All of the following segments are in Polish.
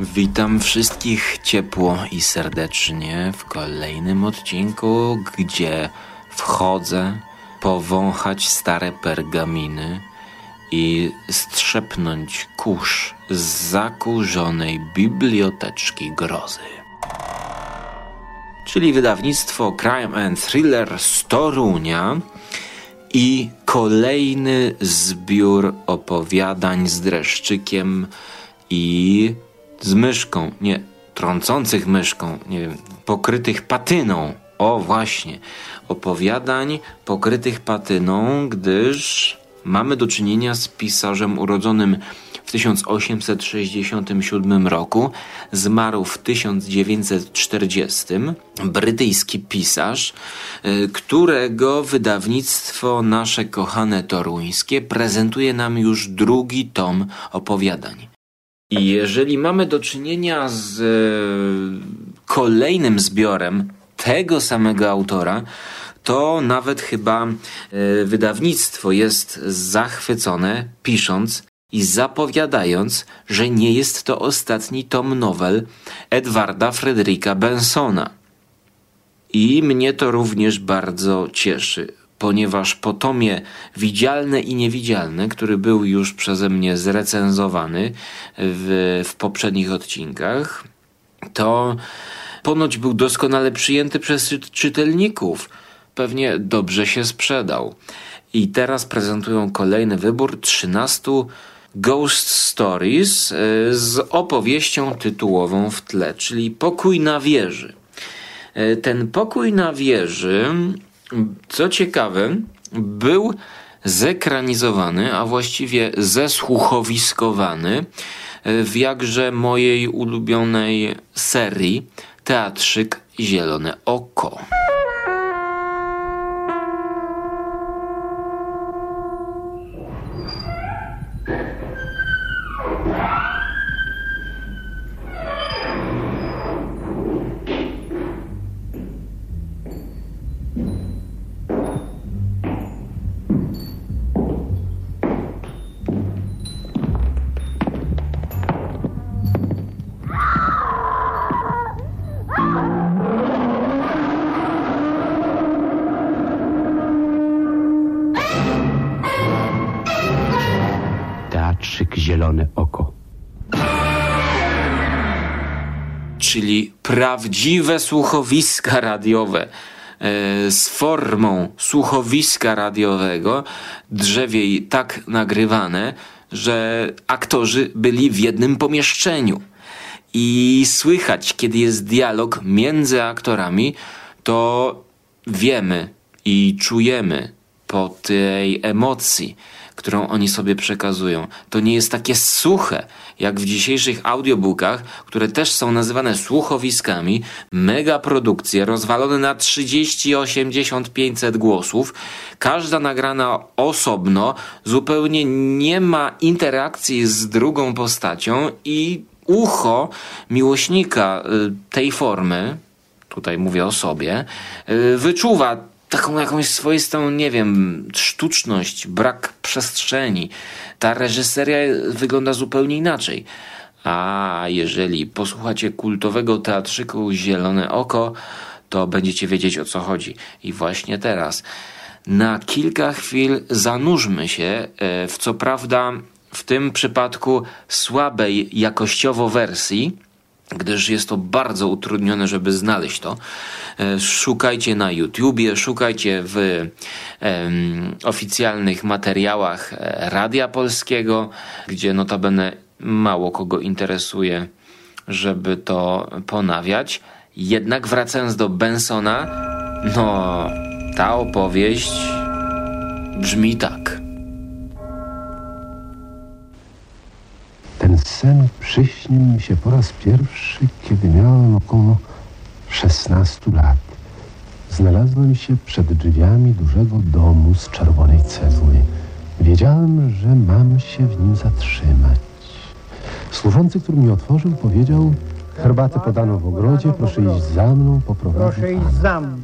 Witam wszystkich ciepło i serdecznie w kolejnym odcinku, gdzie wchodzę powąchać stare pergaminy i strzepnąć kurz z zakurzonej biblioteczki grozy. Czyli wydawnictwo Crime and Thriller z Torunia i kolejny zbiór opowiadań z dreszczykiem i z myszką, nie, trącących myszką, nie wiem, pokrytych patyną. O, właśnie, opowiadań pokrytych patyną, gdyż mamy do czynienia z pisarzem urodzonym w 1867 roku, zmarł w 1940, brytyjski pisarz, y, którego wydawnictwo nasze kochane toruńskie prezentuje nam już drugi tom opowiadań. I jeżeli mamy do czynienia z e, kolejnym zbiorem tego samego autora, to nawet chyba e, wydawnictwo jest zachwycone, pisząc i zapowiadając, że nie jest to ostatni tom nowel Edwarda Fredrika Bensona. I mnie to również bardzo cieszy ponieważ po tomie Widzialne i Niewidzialne, który był już przeze mnie zrecenzowany w, w poprzednich odcinkach, to ponoć był doskonale przyjęty przez czytelników. Pewnie dobrze się sprzedał. I teraz prezentują kolejny wybór 13 Ghost Stories e, z opowieścią tytułową w tle, czyli Pokój na wieży. E, ten pokój na wieży co ciekawe, był zekranizowany, a właściwie zesłuchowiskowany w jakże mojej ulubionej serii Teatrzyk Zielone Oko. Zielone oko. Czyli prawdziwe słuchowiska radiowe e, z formą słuchowiska radiowego, drzewiej tak nagrywane, że aktorzy byli w jednym pomieszczeniu. I słychać, kiedy jest dialog między aktorami, to wiemy i czujemy po tej emocji, którą oni sobie przekazują. To nie jest takie suche, jak w dzisiejszych audiobookach, które też są nazywane słuchowiskami, mega produkcje rozwalone na 30, 80, 500 głosów, każda nagrana osobno, zupełnie nie ma interakcji z drugą postacią i ucho miłośnika y, tej formy, tutaj mówię o sobie, y, wyczuwa taką jakąś swoistą, nie wiem, sztuczność, brak przestrzeni. Ta reżyseria wygląda zupełnie inaczej. A jeżeli posłuchacie kultowego teatrzyku Zielone Oko, to będziecie wiedzieć o co chodzi. I właśnie teraz na kilka chwil zanurzmy się e, w co prawda w tym przypadku słabej jakościowo wersji, gdyż jest to bardzo utrudnione, żeby znaleźć to. E, szukajcie na YouTubie, szukajcie w um, oficjalnych materiałach e, Radia Polskiego, gdzie notabene mało kogo interesuje, żeby to ponawiać. Jednak wracając do Bensona, no ta opowieść brzmi tak. Ten sen przyśnił mi się po raz pierwszy, kiedy miałem około 16 lat. Znalazłem się przed drzwiami dużego domu z czerwonej cegły. Wiedziałem, że mam się w nim zatrzymać. Służący, który mi otworzył, powiedział Herbatę podano w ogrodzie, proszę iść za mną, poprowadzi Proszę iść za mną.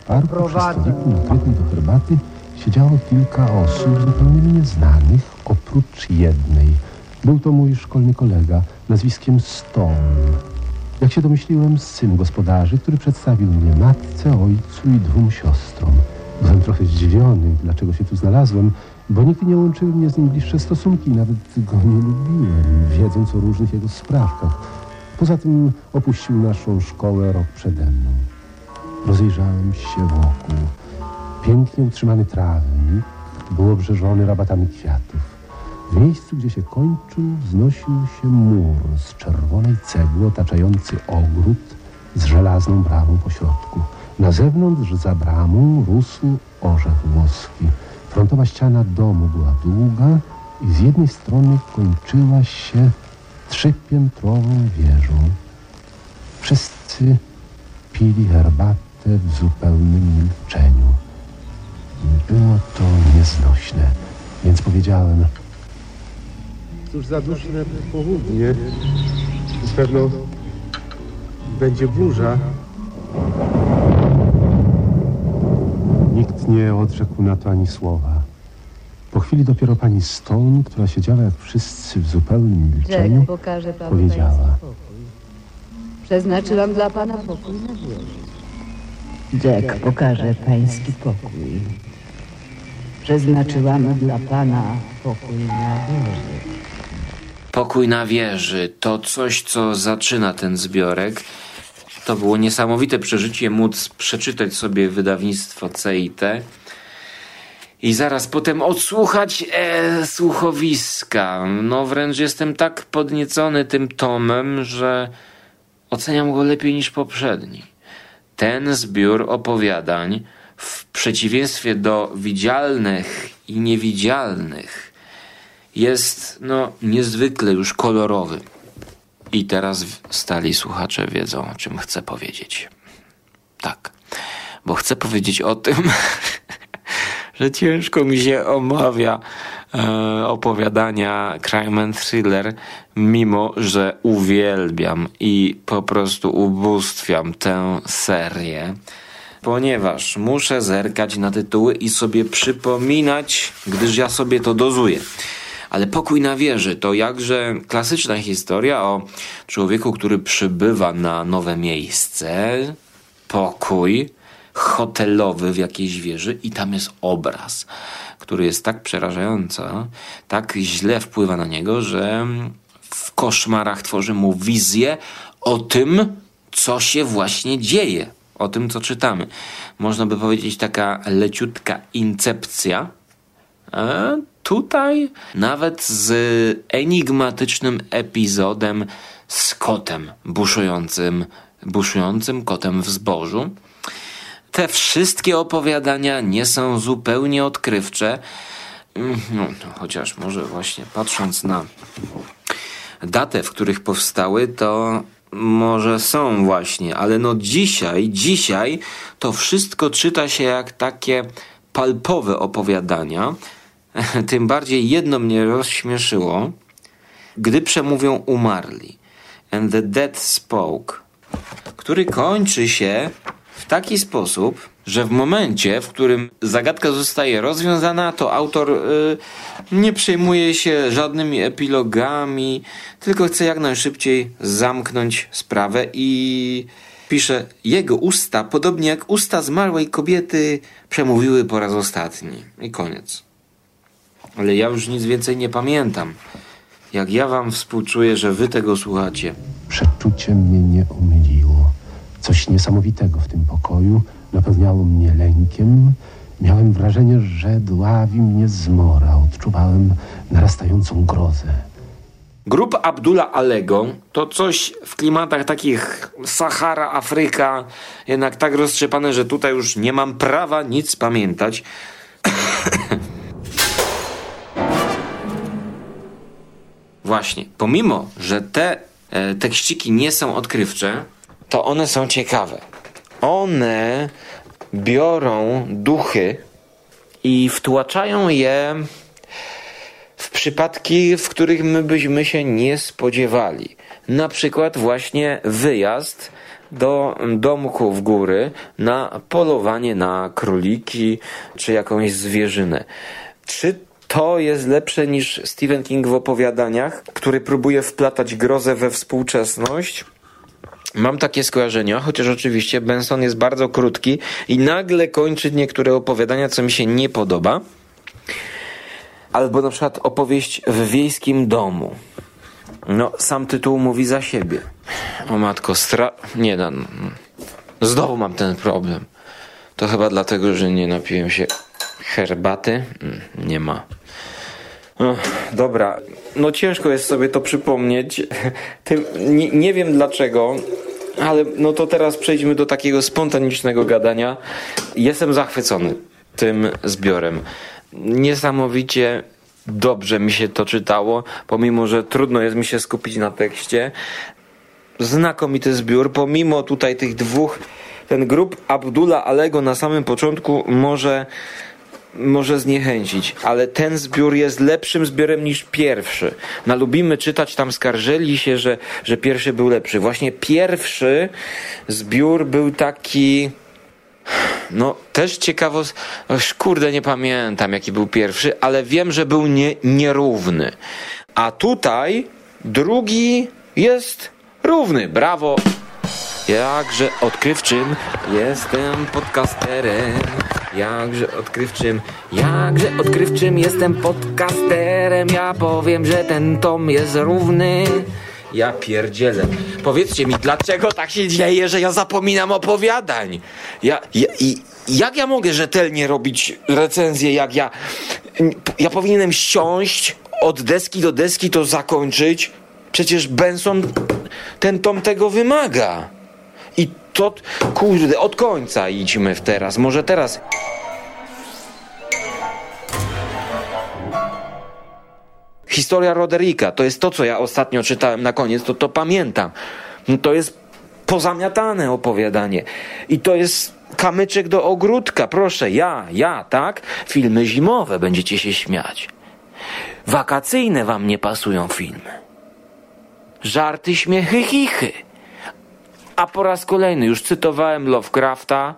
W parku przy stoliku nakrytym do herbaty siedziało kilka osób zupełnie nieznanych, oprócz jednej – Był to mój szkolny kolega, nazwiskiem Stone. Jak się domyśliłem, syn gospodarzy, który przedstawił mnie matce, ojcu i dwóm siostrom. Byłem trochę zdziwiony, dlaczego się tu znalazłem, bo nigdy nie łączyły mnie z nim bliższe stosunki nawet go nie lubiłem, wiedząc o różnych jego sprawkach. Poza tym opuścił naszą szkołę rok przede mną. Rozejrzałem się wokół. Pięknie utrzymany trawnik był obrzeżony rabatami kwiatów. W miejscu, gdzie się kończył, wznosił się mur z czerwonej cegły otaczający ogród z żelazną bramą po środku. Na zewnątrz za bramą rósł orzech włoski. Frontowa ściana domu była długa i z jednej strony kończyła się trzypiętrową wieżą. Wszyscy pili herbatę w zupełnym milczeniu. Było to nieznośne, więc powiedziałem... Cóż za duszne południe. Pewno będzie burza. Nikt nie odrzekł na to ani słowa. Po chwili dopiero pani Stone, która siedziała jak wszyscy w zupełnym milczeniu, Jack pokaże panu powiedziała. pokój. Przeznaczyłam dla pana pokój na wieży. Jack pokaże pański pokój. Przeznaczyłam dla pana pokój na wieży. Pokój na wieży to coś, co zaczyna ten zbiorek. To było niesamowite przeżycie móc przeczytać sobie wydawnictwo CIT i zaraz potem odsłuchać e, słuchowiska. No wręcz jestem tak podniecony tym tomem, że oceniam go lepiej niż poprzedni. Ten zbiór opowiadań, w przeciwieństwie do widzialnych i niewidzialnych, jest no niezwykle już kolorowy. I teraz stali słuchacze wiedzą, o czym chcę powiedzieć. Tak, bo chcę powiedzieć o tym, że ciężko mi się omawia e, opowiadania crime and thriller, mimo że uwielbiam i po prostu ubóstwiam tę serię, ponieważ muszę zerkać na tytuły i sobie przypominać, gdyż ja sobie to dozuję. Ale pokój na wieży to jakże klasyczna historia o człowieku, który przybywa na nowe miejsce, pokój hotelowy w jakiejś wieży i tam jest obraz, który jest tak przerażający, tak źle wpływa na niego, że w koszmarach tworzy mu wizję o tym, co się właśnie dzieje, o tym, co czytamy. Można by powiedzieć taka leciutka incepcja, tutaj nawet z enigmatycznym epizodem z kotem buszującym, buszującym kotem w zbożu. Te wszystkie opowiadania nie są zupełnie odkrywcze. Mm, No, no, chociaż może właśnie patrząc na datę, w których powstały, to może są właśnie, ale no dzisiaj, dzisiaj to wszystko czyta się jak takie palpowe opowiadania. Tym bardziej jedno mnie rozśmieszyło, gdy przemówią umarli. And the dead spoke, który kończy się w taki sposób, że w momencie, w którym zagadka zostaje rozwiązana, to autor y, nie przejmuje się żadnymi epilogami, tylko chce jak najszybciej zamknąć sprawę i pisze: Jego usta, podobnie jak usta zmarłej kobiety, przemówiły po raz ostatni. I koniec. Ale ja już nic więcej nie pamiętam. Jak ja wam współczuję, że wy tego słuchacie. Przeczucie mnie nie omyliło. Coś niesamowitego w tym pokoju napełniało mnie lękiem. Miałem wrażenie, że dławi mnie zmora. Odczuwałem narastającą grozę. Grup Abdullah Alego to coś w klimatach takich Sahara, Afryka, jednak tak roztrzepane, że tutaj już nie mam prawa nic pamiętać. Właśnie, pomimo, że te e, tekściki nie są odkrywcze, to one są ciekawe. One biorą duchy i wtłaczają je w przypadki, w których my byśmy się nie spodziewali. Na przykład właśnie wyjazd do domku w góry na polowanie na króliki czy jakąś zwierzynę. Czy to jest lepsze niż Stephen King w opowiadaniach, który próbuje wplatać grozę we współczesność. Mam takie skojarzenia, chociaż oczywiście Benson jest bardzo krótki i nagle kończy niektóre opowiadania, co mi się nie podoba. Albo na przykład opowieść w wiejskim domu. No, sam tytuł mówi za siebie. O matko, stra... Nie, no, no. Znowu mam ten problem. To chyba dlatego, że nie napiłem się herbaty. Mm, nie ma. Dobra, no ciężko jest sobie to przypomnieć. Nie, nie wiem dlaczego, ale no to teraz przejdźmy do takiego spontanicznego gadania. Jestem zachwycony tym zbiorem. Niesamowicie dobrze mi się to czytało, pomimo że trudno jest mi się skupić na tekście. Znakomity zbiór, pomimo tutaj tych dwóch, ten grup Abdullah Alego na samym początku może może zniechęcić, ale ten zbiór jest lepszym zbiorem niż pierwszy. Na lubimy czytać, tam skarżyli się, że, że pierwszy był lepszy. Właśnie pierwszy zbiór był taki. No, też ciekawo. Kurde, nie pamiętam jaki był pierwszy, ale wiem, że był nie, nierówny. A tutaj drugi jest równy. Brawo! Jakże odkrywczym jestem podcasterem. Jakże odkrywczym, jakże odkrywczym jestem podcasterem. Ja powiem, że ten tom jest równy. Ja pierdzielę. Powiedzcie mi, dlaczego tak się dzieje, że ja zapominam opowiadań? Ja, ja, i, jak ja mogę rzetelnie robić recenzję, jak ja... Ja powinienem siąść od deski do deski to zakończyć. Przecież Benson ten tom tego wymaga. I to, kurde, od końca idźmy w teraz. Może teraz. Historia Roderika to jest to, co ja ostatnio czytałem na koniec, to to pamiętam. To jest pozamiatane opowiadanie. I to jest kamyczek do ogródka. Proszę, ja, ja, tak? Filmy zimowe, będziecie się śmiać. Wakacyjne wam nie pasują filmy. Żarty, śmiechy, chichy. A po raz kolejny już cytowałem Lovecrafta,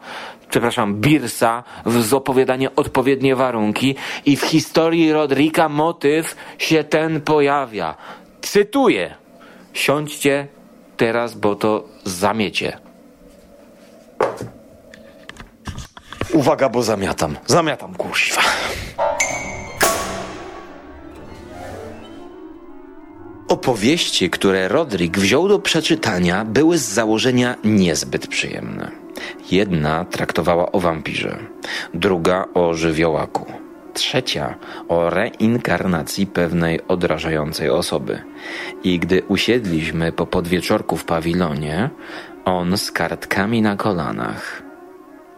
przepraszam, Birsa z opowiadania Odpowiednie warunki i w historii Rodrika motyw się ten pojawia. Cytuję. Siądźcie teraz, bo to zamiecie. Uwaga, bo zamiatam. Zamiatam, kurwa. Opowieści, które Rodrik wziął do przeczytania, były z założenia niezbyt przyjemne. Jedna traktowała o wampirze, druga o żywiołaku, trzecia o reinkarnacji pewnej odrażającej osoby. I gdy usiedliśmy po podwieczorku w pawilonie, on z kartkami na kolanach.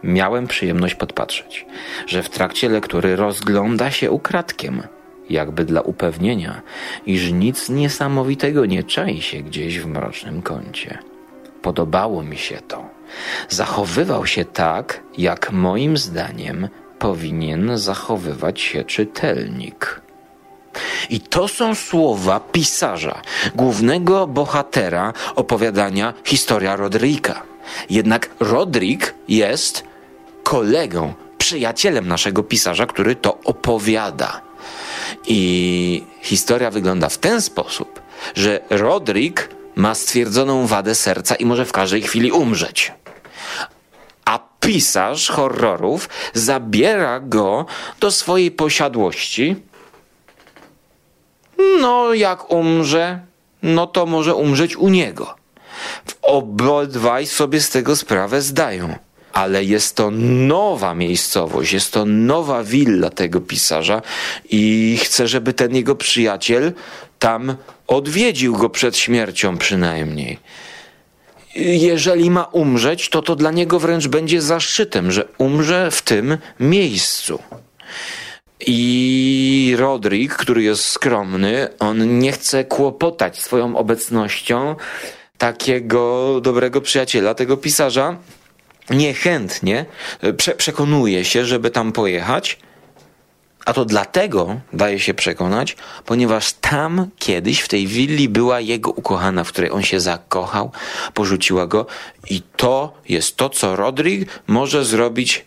Miałem przyjemność podpatrzeć, że w trakcie lektury rozgląda się ukradkiem – jakby dla upewnienia, iż nic niesamowitego nie czai się gdzieś w mrocznym kącie. Podobało mi się to. Zachowywał się tak, jak moim zdaniem powinien zachowywać się czytelnik. I to są słowa pisarza, głównego bohatera opowiadania Historia Rodrika. Jednak Rodrik jest kolegą, przyjacielem naszego pisarza, który to opowiada. I historia wygląda w ten sposób, że Rodrik ma stwierdzoną wadę serca i może w każdej chwili umrzeć. A pisarz horrorów zabiera go do swojej posiadłości. No, jak umrze, no to może umrzeć u niego. Obydwaj sobie z tego sprawę zdają ale jest to nowa miejscowość, jest to nowa willa tego pisarza i chcę, żeby ten jego przyjaciel tam odwiedził go przed śmiercią przynajmniej. Jeżeli ma umrzeć, to to dla niego wręcz będzie zaszczytem, że umrze w tym miejscu. I Rodrik, który jest skromny, on nie chce kłopotać swoją obecnością takiego dobrego przyjaciela, tego pisarza, niechętnie e, prze przekonuje się, żeby tam pojechać, a to dlatego daje się przekonać, ponieważ tam kiedyś w tej willi była jego ukochana, w której on się zakochał, porzuciła go i to jest to, co Rodrik może zrobić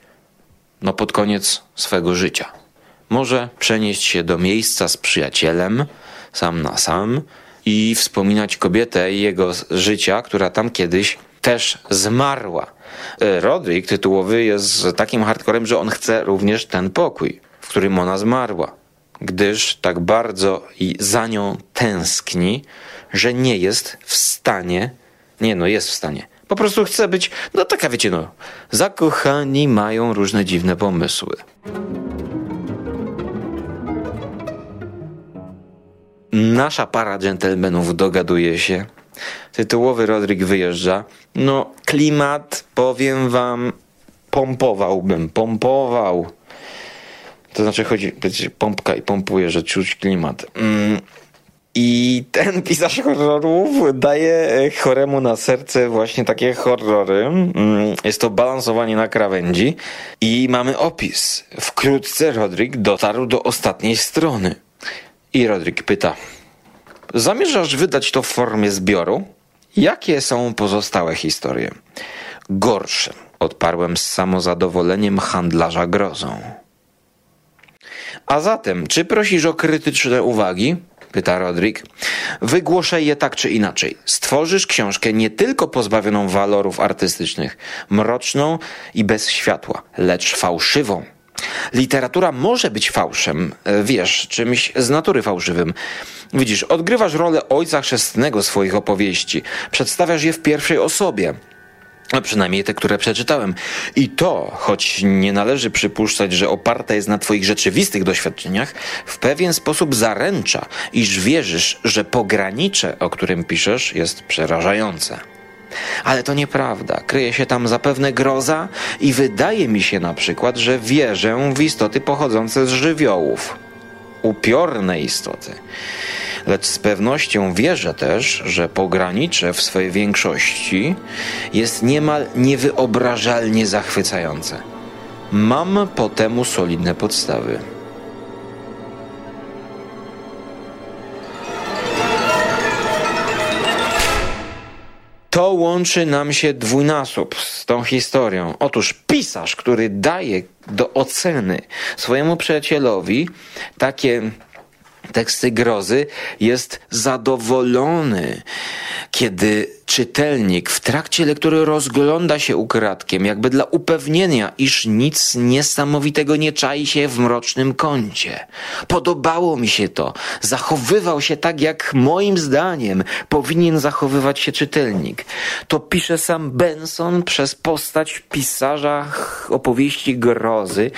no pod koniec swego życia. może przenieść się do miejsca z przyjacielem, sam na sam i wspominać kobietę jego życia, która tam kiedyś też zmarła. E, Rodrik tytułowy jest takim hardcorem, że on chce również ten pokój, w którym ona zmarła, gdyż tak bardzo i za nią tęskni, że nie jest w stanie, nie no, jest w stanie, po prostu chce być, no taka wiecie, no, zakochani mają różne dziwne pomysły. Nasza para dżentelmenów dogaduje się. Tytułowy Rodrik wyjeżdża. No, klimat, powiem wam, pompowałbym, pompował. To znaczy chodzi, pompka i pompuje, że czuć klimat. Mm. I ten pisarz horrorów daje choremu na serce właśnie takie horrory. Mm. Jest to balansowanie na krawędzi. I mamy opis. Wkrótce Rodrik dotarł do ostatniej strony. I Rodrik pyta: Zamierzasz wydać to w formie zbioru? Jakie są pozostałe historie? Gorsze, odparłem z samozadowoleniem handlarza grozą. A zatem, czy prosisz o krytyczne uwagi? Pyta Rodrik. Wygłoszę je tak czy inaczej. Stworzysz książkę nie tylko pozbawioną walorów artystycznych, mroczną i bez światła, lecz fałszywą. Literatura może być fałszem, e, wiesz, czymś z natury fałszywym. Widzisz, odgrywasz rolę ojca chrzestnego swoich opowieści, przedstawiasz je w pierwszej osobie. A przynajmniej te, które przeczytałem. I to, choć nie należy przypuszczać, że oparte jest na Twoich rzeczywistych doświadczeniach, w pewien sposób zaręcza, iż wierzysz, że pogranicze, o którym piszesz, jest przerażające. Ale to nieprawda. Kryje się tam zapewne groza i wydaje mi się na przykład, że wierzę w istoty pochodzące z żywiołów. Upiorne istoty. Lecz z pewnością wierzę też, że pogranicze w swojej większości jest niemal niewyobrażalnie zachwycające. Mam po temu solidne podstawy. To łączy nam się dwójnasób z tą historią. Otóż pisarz, który daje do oceny swojemu przyjacielowi takie teksty grozy, jest zadowolony, kiedy czytelnik w trakcie lektury rozgląda się ukradkiem, jakby dla upewnienia, iż nic niesamowitego nie czai się w mrocznym kącie. Podobało mi się to. Zachowywał się tak, jak moim zdaniem powinien zachowywać się czytelnik. To pisze sam Benson przez postać pisarza opowieści grozy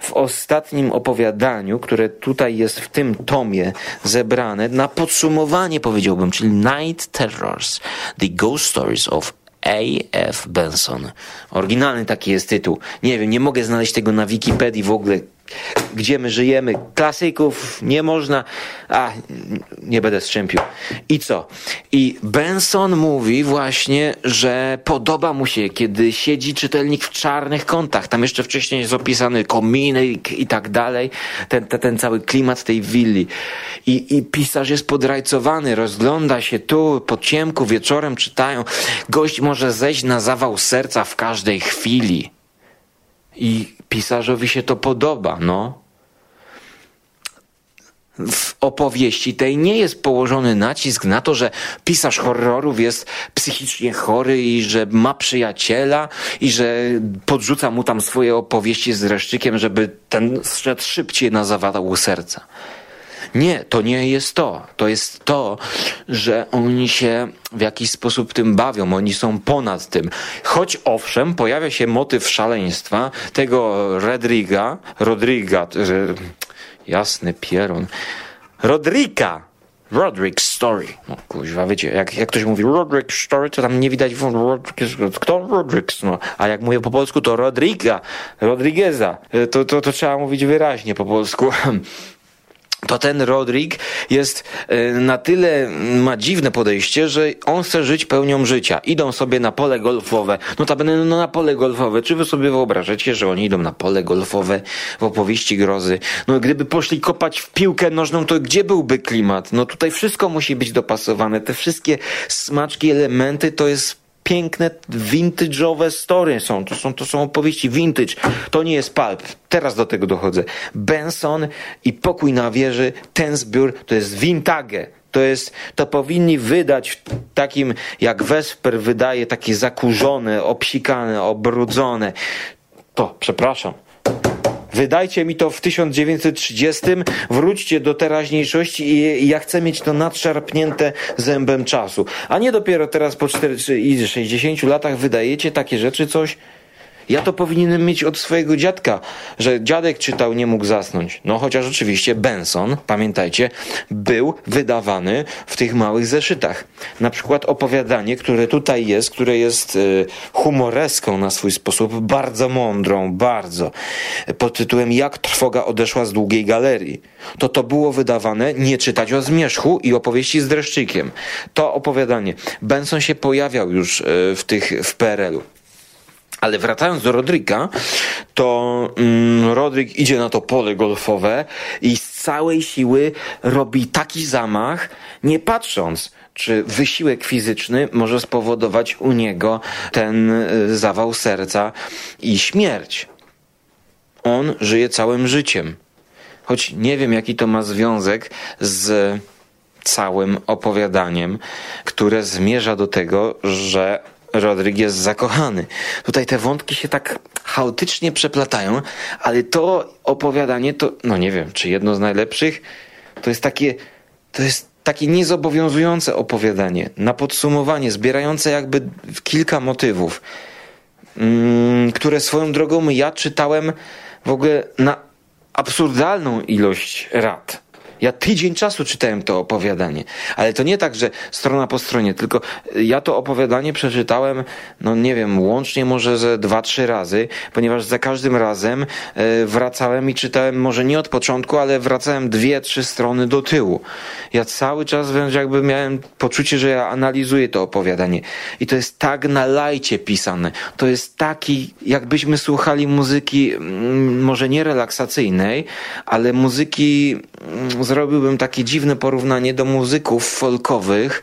w ostatnim opowiadaniu, które tutaj jest w tym tomie zebrane, na podsumowanie powiedziałbym, czyli Night Terrors. The Ghost Stories of A.F. Benson. Oryginalny taki jest tytuł. Nie wiem, nie mogę znaleźć tego na Wikipedii w ogóle gdzie my żyjemy, klasyków nie można, a nie będę strzępił. I co? I Benson mówi właśnie, że podoba mu się, kiedy siedzi czytelnik w czarnych kątach. Tam jeszcze wcześniej jest opisany kominek i tak dalej, ten, ten, ten cały klimat tej willi. I, I pisarz jest podrajcowany, rozgląda się tu, po ciemku, wieczorem czytają. Gość może zejść na zawał serca w każdej chwili. I pisarzowi się to podoba, no. W opowieści tej nie jest położony nacisk na to, że pisarz horrorów jest psychicznie chory i że ma przyjaciela i że podrzuca mu tam swoje opowieści z reszczykiem, żeby ten szedł szybciej na zawadał serca. Nie, to nie jest to. To jest to, że oni się w jakiś sposób tym bawią, oni są ponad tym. Choć owszem, pojawia się motyw szaleństwa tego Redriga, Rodriga, jasny pieron, Rodrika, Roderick's Story. No kuźwa, wiecie, jak, jak ktoś mówi Roderick's Story, to tam nie widać kto Roderick's, no. A jak mówię po polsku, to Rodriga, Rodrigueza. To, to, to trzeba mówić wyraźnie po polsku. to ten Rodrik jest e, na tyle, ma dziwne podejście, że on chce żyć pełnią życia. Idą sobie na pole golfowe. Notabene no, na pole golfowe. Czy wy sobie wyobrażacie, że oni idą na pole golfowe w opowieści grozy? No gdyby poszli kopać w piłkę nożną, to gdzie byłby klimat? No tutaj wszystko musi być dopasowane. Te wszystkie smaczki, elementy to jest piękne, vintage'owe story są. To, są. to są opowieści vintage. To nie jest pulp. Teraz do tego dochodzę. Benson i Pokój na wieży, ten zbiór to jest vintage. To jest, to powinni wydać takim, jak Vesper wydaje, takie zakurzone, obsikane, obrudzone. To, przepraszam, Wydajcie mi to w 1930, wróćcie do teraźniejszości i ja chcę mieć to nadszarpnięte zębem czasu. A nie dopiero teraz po 40 60 latach wydajecie takie rzeczy, coś ja to powinienem mieć od swojego dziadka, że dziadek czytał, nie mógł zasnąć. No chociaż oczywiście Benson, pamiętajcie, był wydawany w tych małych zeszytach. Na przykład opowiadanie, które tutaj jest, które jest y, humoreską na swój sposób, bardzo mądrą, bardzo, pod tytułem Jak trwoga odeszła z długiej galerii. To to było wydawane nie czytać o zmierzchu i opowieści z dreszczykiem. To opowiadanie. Benson się pojawiał już y, w tych w PRL-u. Ale wracając do Rodryka, to mm, Rodryk idzie na to pole golfowe i z całej siły robi taki zamach, nie patrząc, czy wysiłek fizyczny może spowodować u niego ten y, zawał serca i śmierć. On żyje całym życiem. Choć nie wiem, jaki to ma związek z całym opowiadaniem, które zmierza do tego, że Rodryg jest zakochany. Tutaj te wątki się tak chaotycznie przeplatają, ale to opowiadanie to, no nie wiem, czy jedno z najlepszych, to jest takie, to jest takie niezobowiązujące opowiadanie, na podsumowanie, zbierające jakby kilka motywów, mm, które swoją drogą ja czytałem w ogóle na absurdalną ilość rad. Ja tydzień czasu czytałem to opowiadanie, ale to nie tak, że strona po stronie, tylko ja to opowiadanie przeczytałem, no nie wiem, łącznie może ze dwa, trzy razy, ponieważ za każdym razem e, wracałem i czytałem może nie od początku, ale wracałem dwie, trzy strony do tyłu. Ja cały czas wręcz jakby miałem poczucie, że ja analizuję to opowiadanie. I to jest tak na lajcie pisane. To jest taki, jakbyśmy słuchali muzyki, mm, może nie relaksacyjnej, ale muzyki zrobiłbym takie dziwne porównanie do muzyków folkowych,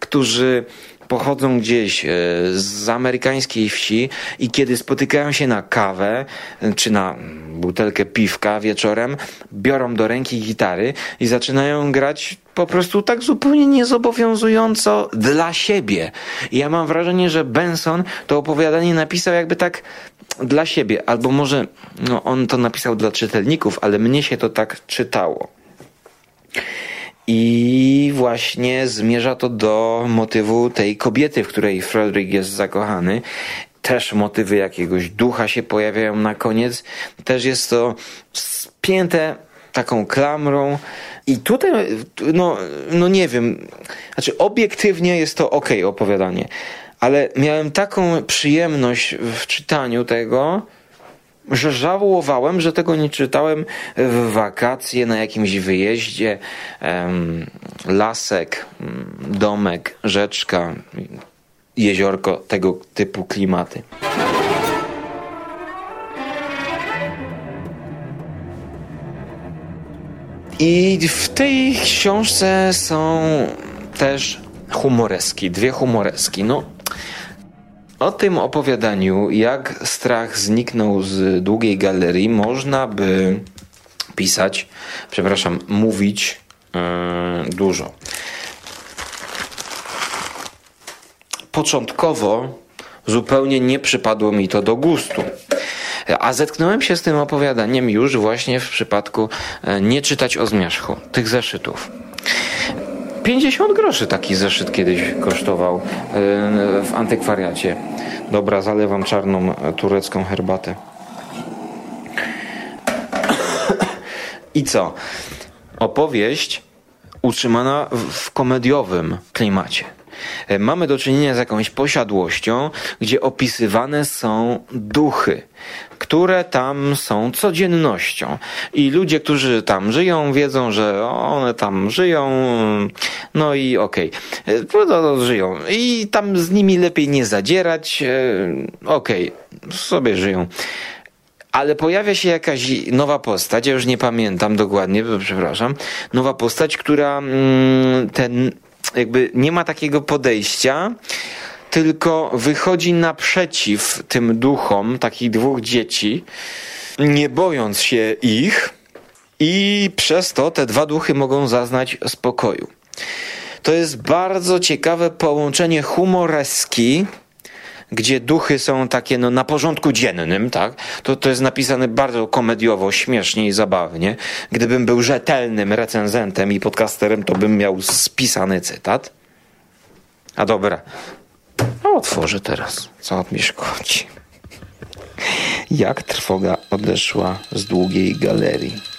którzy pochodzą gdzieś e, z amerykańskiej wsi i kiedy spotykają się na kawę e, czy na butelkę piwka wieczorem, biorą do ręki gitary i zaczynają grać po prostu tak zupełnie niezobowiązująco dla siebie. I ja mam wrażenie, że Benson to opowiadanie napisał jakby tak dla siebie, albo może no, on to napisał dla czytelników, ale mnie się to tak czytało. I właśnie zmierza to do motywu tej kobiety, w której Frederick jest zakochany. Też motywy jakiegoś ducha się pojawiają na koniec. Też jest to spięte taką klamrą. I tutaj, no, no nie wiem, znaczy obiektywnie jest to ok opowiadanie, ale miałem taką przyjemność w czytaniu tego, że żałowałem, że tego nie czytałem w wakacje, na jakimś wyjeździe. Lasek, domek, rzeczka, jeziorko, tego typu klimaty. I w tej książce są też humoreski, dwie humoreski. No, o tym opowiadaniu, jak strach zniknął z długiej galerii, można by pisać, przepraszam, mówić yy, dużo. Początkowo zupełnie nie przypadło mi to do gustu. A zetknąłem się z tym opowiadaniem już właśnie w przypadku e, nie czytać o zmierzchu, tych zeszytów. 50 groszy taki zeszyt kiedyś kosztował e, w antykwariacie. Dobra, zalewam czarną e, turecką herbatę. I co? Opowieść utrzymana w komediowym klimacie. E, mamy do czynienia z jakąś posiadłością, gdzie opisywane są duchy, które tam są codziennością. I ludzie, którzy tam żyją, wiedzą, że one tam żyją, no i okej, okay. E, no, żyją. I tam z nimi lepiej nie zadzierać, e, okej, okay. sobie żyją ale pojawia się jakaś nowa postać, ja już nie pamiętam dokładnie, przepraszam, nowa postać, która mm, ten jakby nie ma takiego podejścia, tylko wychodzi naprzeciw tym duchom takich dwóch dzieci, nie bojąc się ich, i przez to te dwa duchy mogą zaznać spokoju. To jest bardzo ciekawe połączenie humoreski, gdzie duchy są takie no, na porządku dziennym, tak? To, to jest napisane bardzo komediowo, śmiesznie i zabawnie. Gdybym był rzetelnym recenzentem i podcasterem, to bym miał spisany cytat. A dobra, a otworzę teraz. Co mi szkodzi? Jak trwoga odeszła z długiej galerii.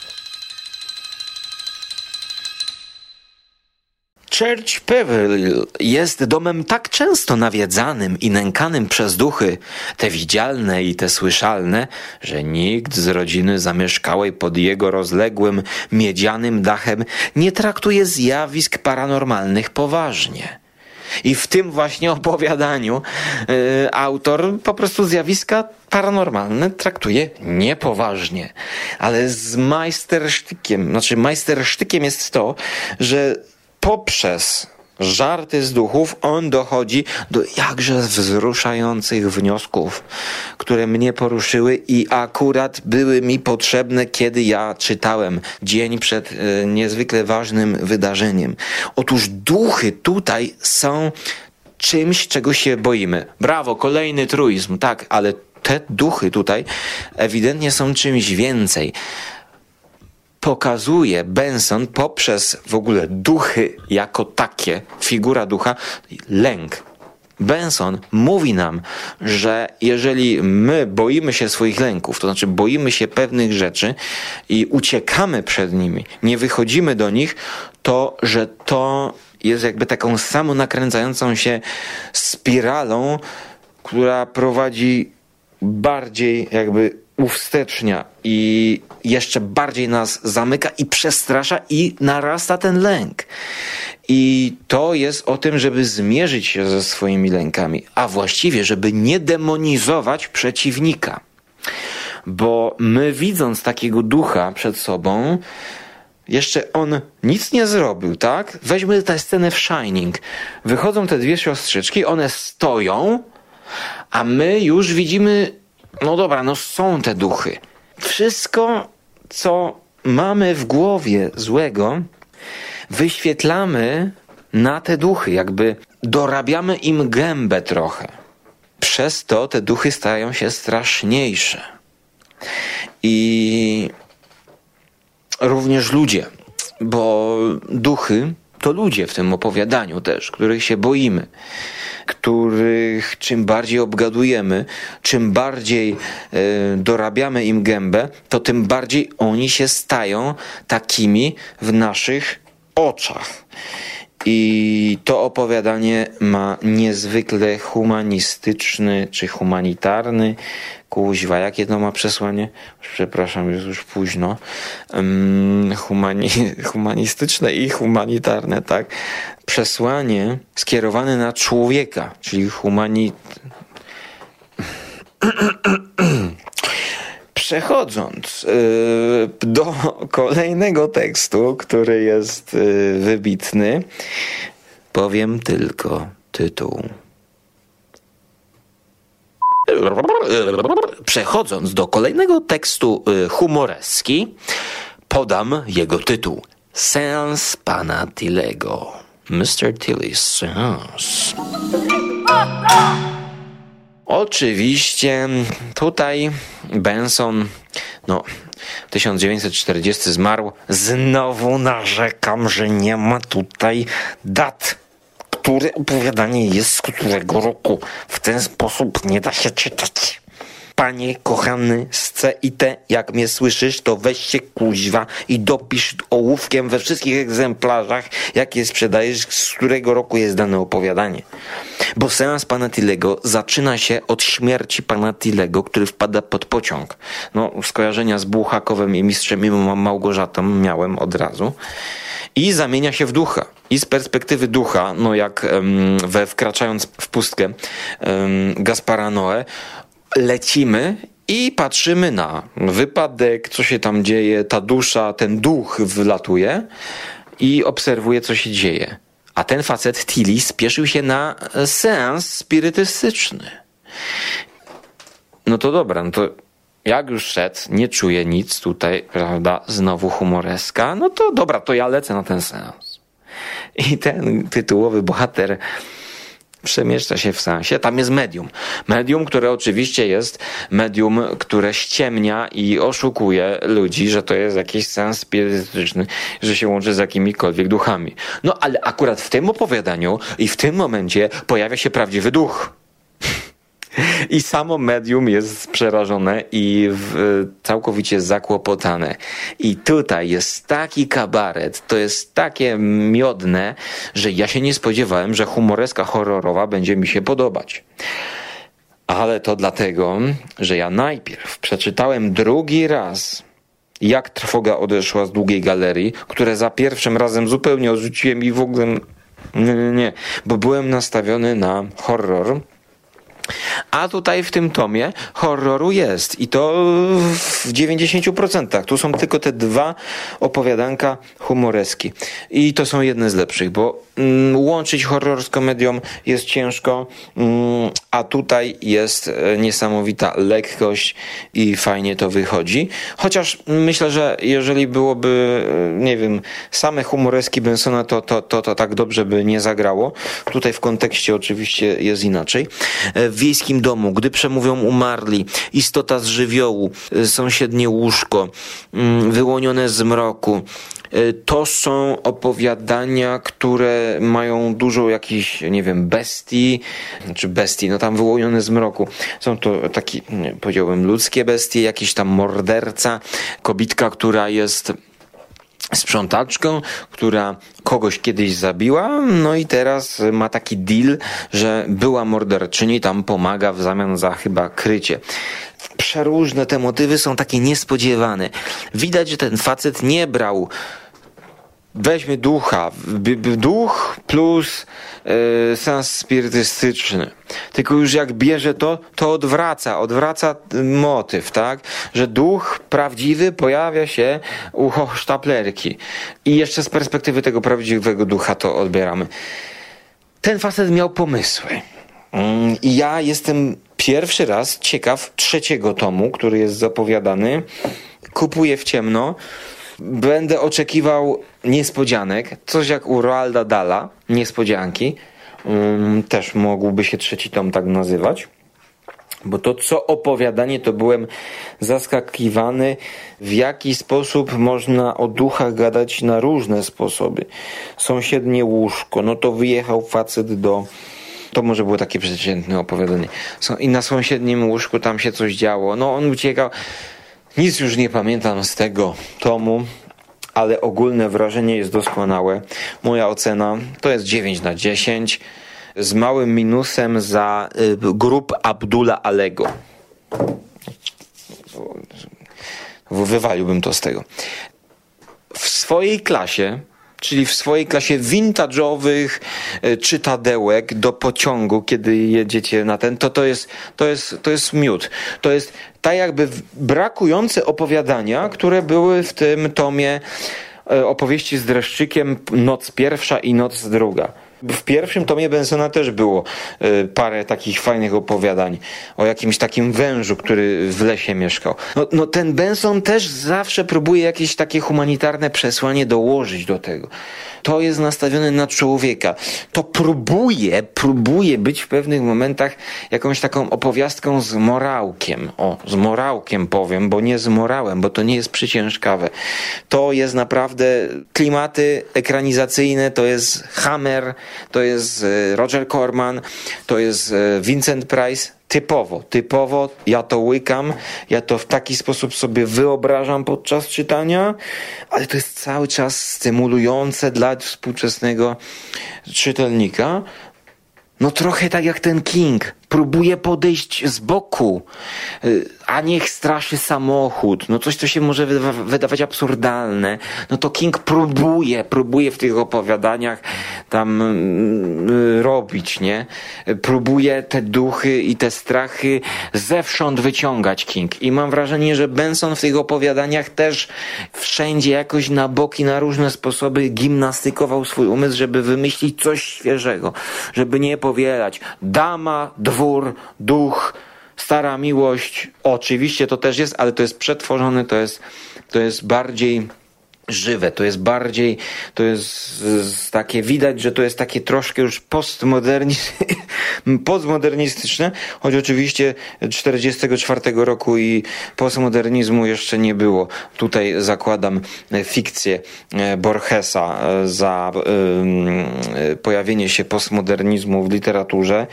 Church Peveril jest domem tak często nawiedzanym i nękanym przez duchy, te widzialne i te słyszalne, że nikt z rodziny zamieszkałej pod jego rozległym, miedzianym dachem nie traktuje zjawisk paranormalnych poważnie. I w tym właśnie opowiadaniu y, autor po prostu zjawiska paranormalne traktuje niepoważnie. Ale z majstersztykiem, znaczy majstersztykiem jest to, że poprzez żarty z duchów on dochodzi do jakże wzruszających wniosków, które mnie poruszyły i akurat były mi potrzebne, kiedy ja czytałem dzień przed e, niezwykle ważnym wydarzeniem. Otóż duchy tutaj są czymś, czego się boimy. Brawo, kolejny truizm, tak, ale te duchy tutaj ewidentnie są czymś więcej pokazuje Benson poprzez w ogóle duchy jako takie, figura ducha, lęk. Benson mówi nam, że jeżeli my boimy się swoich lęków, to znaczy boimy się pewnych rzeczy i uciekamy przed nimi, nie wychodzimy do nich, to że to jest jakby taką samonakręcającą się spiralą, która prowadzi bardziej jakby uwstecznia i jeszcze bardziej nas zamyka i przestrasza i narasta ten lęk. I to jest o tym, żeby zmierzyć się ze swoimi lękami, a właściwie, żeby nie demonizować przeciwnika. Bo my widząc takiego ducha przed sobą, jeszcze on nic nie zrobił, tak? Weźmy tę scenę w Shining. Wychodzą te dwie siostrzyczki, one stoją, a my już widzimy no dobra, no są te duchy. Wszystko, co mamy w głowie złego, wyświetlamy na te duchy, jakby dorabiamy im gębę trochę. Przez to te duchy stają się straszniejsze. I również ludzie, bo duchy to ludzie w tym opowiadaniu też, których się boimy których czym bardziej obgadujemy, czym bardziej e, dorabiamy im gębę, to tym bardziej oni się stają takimi w naszych oczach. I to opowiadanie ma niezwykle humanistyczny czy humanitarny kuźwa, jakie to ma przesłanie? Przepraszam, jest już późno. Um, humani humanistyczne i humanitarne, tak? Przesłanie skierowane na człowieka, czyli humanit... Przechodząc yy, do kolejnego tekstu, który jest yy, wybitny, powiem tylko tytuł. Przechodząc do kolejnego tekstu y, humoreski, podam jego tytuł. Seans pana Tillego. Mr. Tilly's Seance. Oczywiście tutaj Benson, no, 1940 zmarł. Znowu narzekam, że nie ma tutaj dat które opowiadanie jest z którego roku. W ten sposób nie da się czytać. Panie kochany z C i T, jak mnie słyszysz, to weź się kuźwa i dopisz ołówkiem we wszystkich egzemplarzach, jakie sprzedajesz, z którego roku jest dane opowiadanie. Bo seans pana Tilego zaczyna się od śmierci pana Tilego, który wpada pod pociąg. No, skojarzenia z Bułhakowem i mistrzem i Małgorzatą miałem od razu i zamienia się w ducha. I z perspektywy ducha, no jak we wkraczając w pustkę Gaspara Noe, lecimy i patrzymy na wypadek, co się tam dzieje, ta dusza, ten duch wlatuje i obserwuje, co się dzieje. A ten facet, Tilly, spieszył się na seans spirytystyczny. No to dobra, no to jak już szedł, nie czuję nic tutaj, prawda, znowu humoreska, no to dobra, to ja lecę na ten seans. I ten tytułowy bohater przemieszcza się w sensie. Tam jest medium. Medium, które oczywiście jest medium, które ściemnia i oszukuje ludzi, że to jest jakiś sens spirytyczny, że się łączy z jakimikolwiek duchami. No ale akurat w tym opowiadaniu i w tym momencie pojawia się prawdziwy duch. I samo medium jest przerażone i w, całkowicie zakłopotane. I tutaj jest taki kabaret, to jest takie miodne, że ja się nie spodziewałem, że humoreska horrorowa będzie mi się podobać. Ale to dlatego, że ja najpierw przeczytałem drugi raz jak trwoga odeszła z długiej galerii, które za pierwszym razem zupełnie odrzuciłem i w ogóle nie, nie, nie, bo byłem nastawiony na horror a tutaj w tym tomie horroru jest i to w 90%. Tu są tylko te dwa opowiadanka humoreski. I to są jedne z lepszych, bo mm, łączyć horror z komedią jest ciężko, mm, a tutaj jest e, niesamowita lekkość i fajnie to wychodzi. Chociaż myślę, że jeżeli byłoby, e, nie wiem, same humoreski Bensona, to, to, to, to tak dobrze by nie zagrało. Tutaj w kontekście oczywiście jest inaczej. E, w wiejskim domu, gdy przemówią umarli, istota z żywiołu, y, sąsiednie łóżko, mm, wyłonione z mroku. Y, to są opowiadania, które mają dużo jakichś, nie wiem, bestii, czy bestii, no tam wyłonione z mroku. Są to takie, powiedziałbym, ludzkie bestie, jakiś tam morderca, kobitka, która jest sprzątaczką, która kogoś kiedyś zabiła, no i teraz ma taki deal, że była morderczyni, tam pomaga w zamian za chyba krycie. Przeróżne te motywy są takie niespodziewane. Widać, że ten facet nie brał weźmy ducha, duch plus yy, sens spirytystyczny. Tylko już jak bierze to, to odwraca, odwraca motyw, tak? Że duch prawdziwy pojawia się u hochsztaplerki. I jeszcze z perspektywy tego prawdziwego ducha to odbieramy. Ten facet miał pomysły. Mm, I ja jestem pierwszy raz ciekaw trzeciego tomu, który jest zapowiadany. Kupuję w ciemno Będę oczekiwał niespodzianek, coś jak u Roalda Dala, niespodzianki. Um, też mógłby się trzeci tom tak nazywać. Bo to co opowiadanie, to byłem zaskakiwany, w jaki sposób można o duchach gadać na różne sposoby. Sąsiednie łóżko, no to wyjechał facet do to może było takie przeciętne opowiadanie. I na sąsiednim łóżku tam się coś działo. No on uciekał. Nic już nie pamiętam z tego tomu, ale ogólne wrażenie jest doskonałe. Moja ocena to jest 9 na 10 z małym minusem za y, grup Abdula Alego. Wywaliłbym to z tego. W swojej klasie czyli w swojej klasie vintage'owych e, czytadełek do pociągu, kiedy jedziecie na ten, to to jest, to jest, to jest miód. To jest tak jakby brakujące opowiadania, które były w tym tomie e, opowieści z dreszczykiem Noc pierwsza i Noc druga. W pierwszym tomie Bensona też było y, parę takich fajnych opowiadań o jakimś takim wężu, który w lesie mieszkał. No, no ten Benson też zawsze próbuje jakieś takie humanitarne przesłanie dołożyć do tego. To jest nastawione na człowieka. To próbuje, próbuje być w pewnych momentach jakąś taką opowiastką z morałkiem. O, z morałkiem powiem, bo nie z morałem, bo to nie jest przyciężkawe. To jest naprawdę klimaty ekranizacyjne, to jest Hammer, to jest e, Roger Corman, to jest e, Vincent Price. Typowo, typowo ja to łykam, ja to w taki sposób sobie wyobrażam podczas czytania, ale to jest cały czas stymulujące dla współczesnego czytelnika. No trochę tak jak ten King. Próbuje podejść z boku, y, a niech straszy samochód, no coś, co się może wydawać absurdalne, no to King próbuje, próbuje w tych opowiadaniach tam yy, robić, nie? Próbuje te duchy i te strachy zewsząd wyciągać King. I mam wrażenie, że Benson w tych opowiadaniach też wszędzie jakoś na boki, na różne sposoby gimnastykował swój umysł, żeby wymyślić coś świeżego, żeby nie powielać dama, dwór, duch, stara miłość. Oczywiście to też jest, ale to jest przetworzone, to jest, to jest bardziej żywe, to jest bardziej, to jest takie, widać, że to jest takie troszkę już postmodernistyczne, choć oczywiście 44 roku i postmodernizmu jeszcze nie było. Tutaj zakładam fikcję e, Borgesa e, za e, pojawienie się postmodernizmu w literaturze.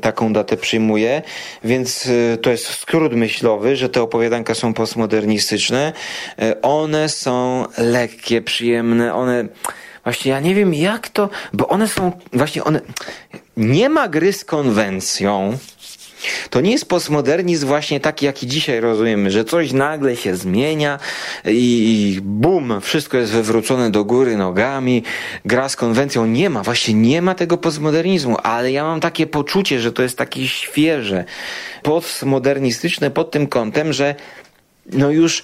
Taką datę przyjmuję, więc to jest skrót myślowy, że te opowiadanka są postmodernistyczne. One są lekkie, przyjemne, one właśnie ja nie wiem jak to, bo one są właśnie one nie ma gry z konwencją. To nie jest postmodernizm właśnie taki, jaki dzisiaj rozumiemy, że coś nagle się zmienia i bum, wszystko jest wywrócone do góry nogami, gra z konwencją. Nie ma, właśnie nie ma tego postmodernizmu, ale ja mam takie poczucie, że to jest takie świeże, postmodernistyczne pod tym kątem, że no już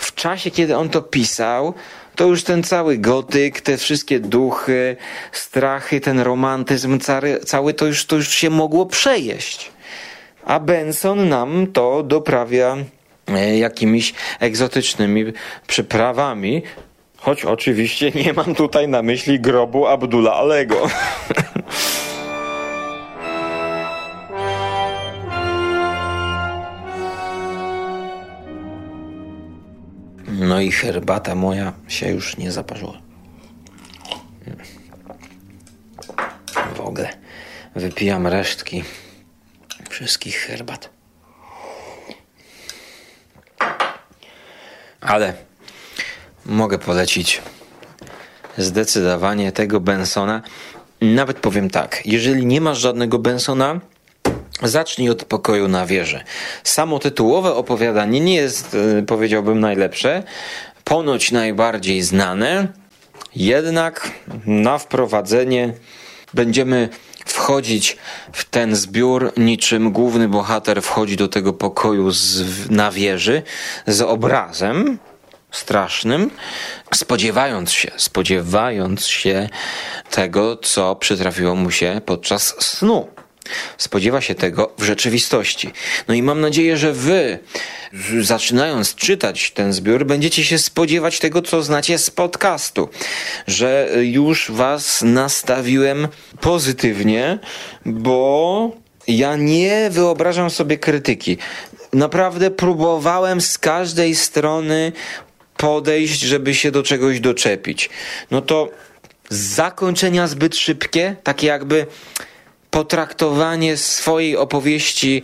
w czasie, kiedy on to pisał, to już ten cały gotyk, te wszystkie duchy, strachy, ten romantyzm cały, cały to, już, to już się mogło przejeść. A Benson nam to doprawia e, jakimiś egzotycznymi przyprawami, choć oczywiście nie mam tutaj na myśli grobu Abdullah Alego. herbata moja się już nie zaparzyła. W ogóle wypijam resztki wszystkich herbat. Ale mogę polecić zdecydowanie tego Bensona. Nawet powiem tak, jeżeli nie masz żadnego Bensona, Zacznij od pokoju na wieży. Samo tytułowe opowiadanie nie jest, e, powiedziałbym, najlepsze, ponoć najbardziej znane, jednak na wprowadzenie będziemy wchodzić w ten zbiór, niczym główny bohater wchodzi do tego pokoju z, na wieży z obrazem strasznym, spodziewając się, spodziewając się tego, co przytrafiło mu się podczas snu. Spodziewa się tego w rzeczywistości. No i mam nadzieję, że wy, zaczynając czytać ten zbiór, będziecie się spodziewać tego, co znacie z podcastu. Że już was nastawiłem pozytywnie, bo ja nie wyobrażam sobie krytyki. Naprawdę próbowałem z każdej strony podejść, żeby się do czegoś doczepić. No to zakończenia zbyt szybkie, takie jakby potraktowanie swojej opowieści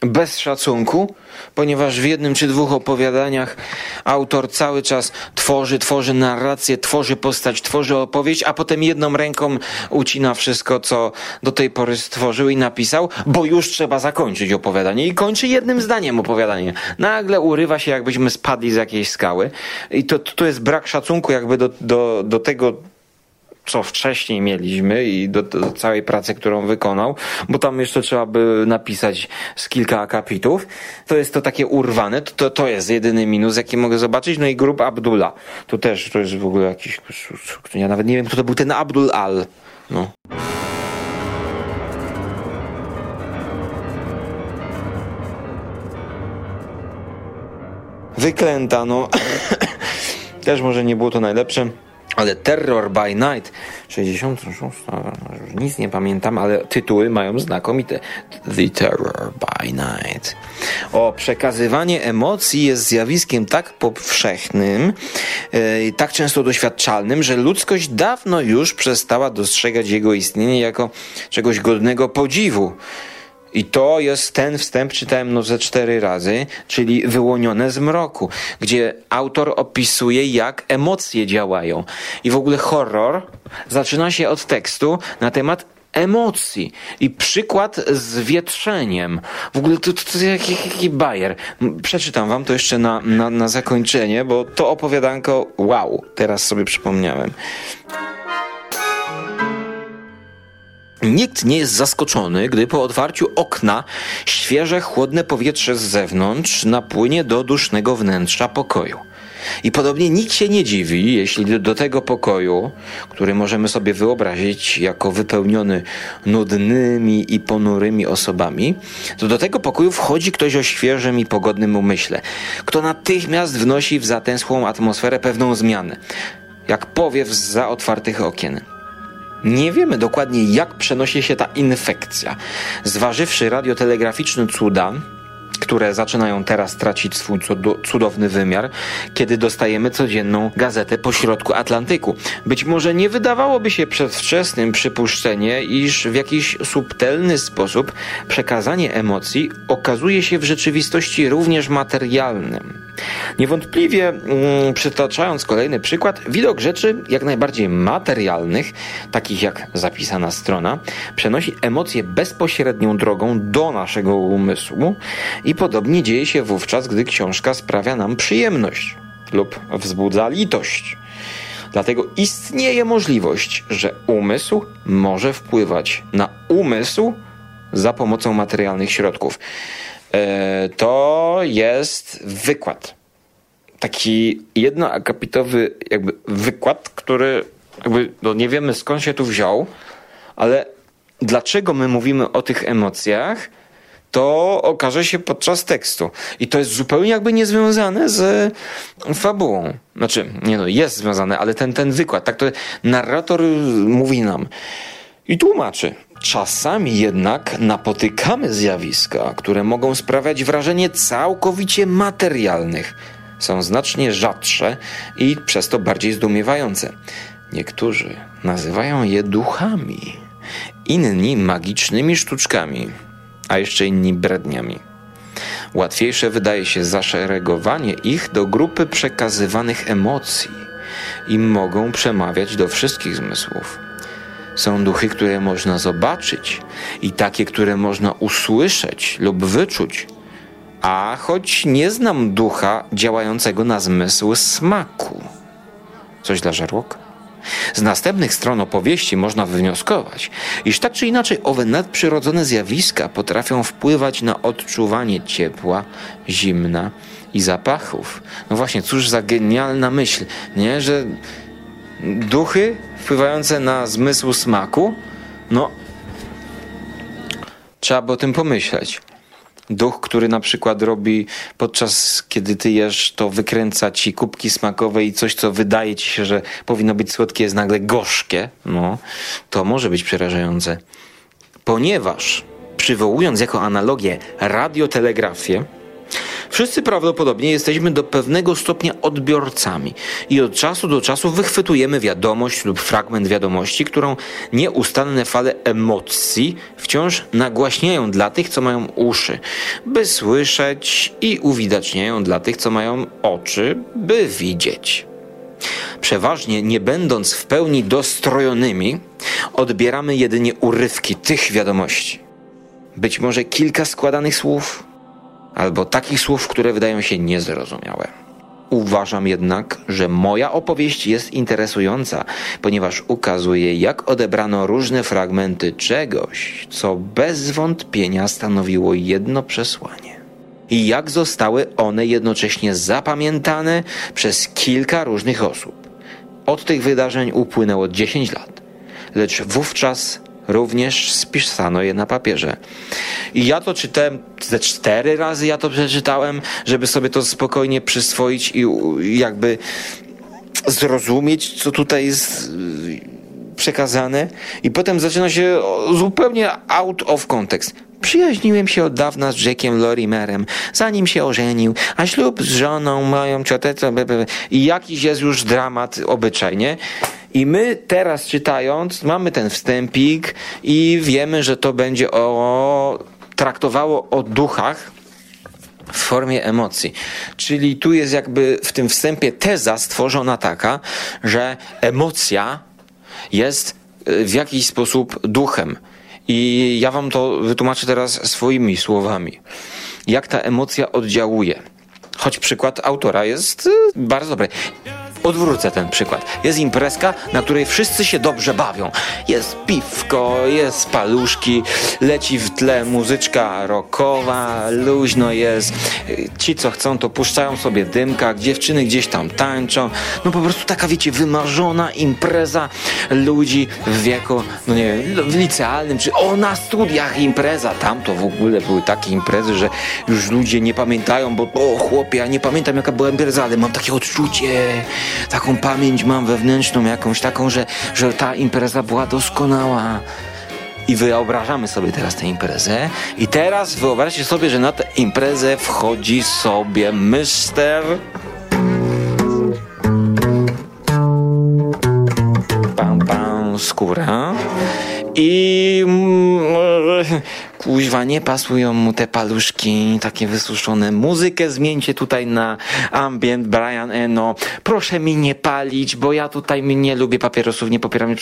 bez szacunku, ponieważ w jednym czy dwóch opowiadaniach autor cały czas tworzy, tworzy narrację, tworzy postać, tworzy opowieść, a potem jedną ręką ucina wszystko, co do tej pory stworzył i napisał, bo już trzeba zakończyć opowiadanie i kończy jednym zdaniem opowiadanie. Nagle urywa się, jakbyśmy spadli z jakiejś skały i to, to jest brak szacunku jakby do, do, do tego, co wcześniej mieliśmy i do, do, całej pracy, którą wykonał, bo tam jeszcze trzeba by napisać z kilka akapitów. To jest to takie urwane, to, to, to jest jedyny minus, jaki mogę zobaczyć. No i grup Abdullah. To też, to jest w ogóle jakiś, ja nawet nie wiem, kto to był ten Abdul Al. No. Wyklęta, no. też może nie było to najlepsze. Ale Terror by Night 66, już nic nie pamiętam, ale tytuły mają znakomite. The Terror by Night. O, przekazywanie emocji jest zjawiskiem tak powszechnym, yy, tak często doświadczalnym, że ludzkość dawno już przestała dostrzegać jego istnienie jako czegoś godnego podziwu. I to jest ten wstęp, czytałem no ze cztery razy, czyli wyłonione z mroku, gdzie autor opisuje, jak emocje działają. I w ogóle horror zaczyna się od tekstu na temat emocji. I przykład z wietrzeniem. W ogóle to, to, to jaki, jaki bajer. Przeczytam wam to jeszcze na, na, na zakończenie, bo to opowiadanko, wow, teraz sobie przypomniałem. Nikt nie jest zaskoczony, gdy po otwarciu okna świeże, chłodne powietrze z zewnątrz napłynie do dusznego wnętrza pokoju. I podobnie nikt się nie dziwi, jeśli do tego pokoju, który możemy sobie wyobrazić jako wypełniony nudnymi i ponurymi osobami, to do tego pokoju wchodzi ktoś o świeżym i pogodnym umyśle, kto natychmiast wnosi w zatęschłą atmosferę pewną zmianę, jak powiew za otwartych okien. Nie wiemy dokładnie, jak przenosi się ta infekcja. Zważywszy radiotelegraficzne cuda, które zaczynają teraz tracić swój cudowny wymiar, kiedy dostajemy codzienną gazetę po środku Atlantyku. Być może nie wydawałoby się przedwczesnym przypuszczenie, iż w jakiś subtelny sposób przekazanie emocji okazuje się w rzeczywistości również materialnym. Niewątpliwie, mm, przytaczając kolejny przykład, widok rzeczy jak najbardziej materialnych, takich jak zapisana strona, przenosi emocje bezpośrednią drogą do naszego umysłu i podobnie dzieje się wówczas, gdy książka sprawia nam przyjemność lub wzbudza litość. Dlatego istnieje możliwość, że umysł może wpływać na umysł za pomocą materialnych środków. E, to jest wykład. Taki jednoakapitowy jakby wykład, który jakby, no nie wiemy skąd się tu wziął, ale dlaczego my mówimy o tych emocjach, to okaże się podczas tekstu. I to jest zupełnie jakby niezwiązane z fabułą. Znaczy, nie no, jest związane, ale ten, ten wykład, tak to narrator mówi nam i tłumaczy. Czasami jednak napotykamy zjawiska, które mogą sprawiać wrażenie całkowicie materialnych. Są znacznie rzadsze i przez to bardziej zdumiewające. Niektórzy nazywają je duchami, inni magicznymi sztuczkami, a jeszcze inni bredniami. Łatwiejsze wydaje się zaszeregowanie ich do grupy przekazywanych emocji i mogą przemawiać do wszystkich zmysłów. Są duchy, które można zobaczyć i takie, które można usłyszeć lub wyczuć. A choć nie znam ducha działającego na zmysł smaku. Coś dla żarłok? Z następnych stron opowieści można wywnioskować, iż tak czy inaczej owe nadprzyrodzone zjawiska potrafią wpływać na odczuwanie ciepła, zimna i zapachów. No właśnie, cóż za genialna myśl, nie? Że duchy wpływające na zmysł smaku, no trzeba by o tym pomyśleć. Duch, który na przykład robi podczas kiedy ty jesz, to wykręca ci kubki smakowe i coś, co wydaje ci się, że powinno być słodkie, jest nagle gorzkie, no to może być przerażające. Ponieważ przywołując jako analogię radiotelegrafię, Wszyscy prawdopodobnie jesteśmy do pewnego stopnia odbiorcami i od czasu do czasu wychwytujemy wiadomość lub fragment wiadomości, którą nieustanne fale emocji wciąż nagłaśniają dla tych, co mają uszy, by słyszeć i uwidaczniają dla tych, co mają oczy, by widzieć. Przeważnie nie będąc w pełni dostrojonymi, odbieramy jedynie urywki tych wiadomości. Być może kilka składanych słów, albo takich słów, które wydają się niezrozumiałe. Uważam jednak, że moja opowieść jest interesująca, ponieważ ukazuje, jak odebrano różne fragmenty czegoś, co bez wątpienia stanowiło jedno przesłanie. I jak zostały one jednocześnie zapamiętane przez kilka różnych osób. Od tych wydarzeń upłynęło 10 lat, lecz wówczas również spisano je na papierze. I ja to czytałem ze cztery razy, ja to przeczytałem, żeby sobie to spokojnie przyswoić i jakby zrozumieć, co tutaj jest y, przekazane. I potem zaczyna się zupełnie out of context. Przyjaźniłem się od dawna z Jackiem Lorimerem, zanim się ożenił, a ślub z żoną moją ciotecą, i jakiś jest już dramat obyczaj, nie? I my teraz czytając, mamy ten wstępik i wiemy, że to będzie o, traktowało o duchach w formie emocji. Czyli tu jest jakby w tym wstępie teza stworzona taka, że emocja jest e, w jakiś sposób duchem. I ja wam to wytłumaczę teraz swoimi słowami. Jak ta emocja oddziałuje. Choć przykład autora jest y, bardzo dobry. Odwrócę ten przykład. Jest imprezka, na której wszyscy się dobrze bawią. Jest piwko, jest paluszki, leci w tle muzyczka rockowa, luźno jest. Ci, co chcą, to puszczają sobie dymka, dziewczyny gdzieś tam tańczą. No po prostu taka, wiecie, wymarzona impreza ludzi w wieku, no nie wiem, w licealnym, czy o, na studiach impreza. Tam to w ogóle były takie imprezy, że już ludzie nie pamiętają, bo o chłopie, ja nie pamiętam jaka była impreza, ale mam takie odczucie, taką pamięć mam wewnętrzną jakąś taką, że, że ta impreza była doskonała. I wyobrażamy sobie teraz tę imprezę. I teraz wyobraźcie sobie, że na tę imprezę wchodzi sobie Mister. Pam, pam, skóra. I mm, kuźwa, nie pasują mu te paluszki takie wysuszone. Muzykę zmieńcie tutaj na ambient Brian Eno. Proszę mi nie palić, bo ja tutaj nie lubię papierosów, nie popieram.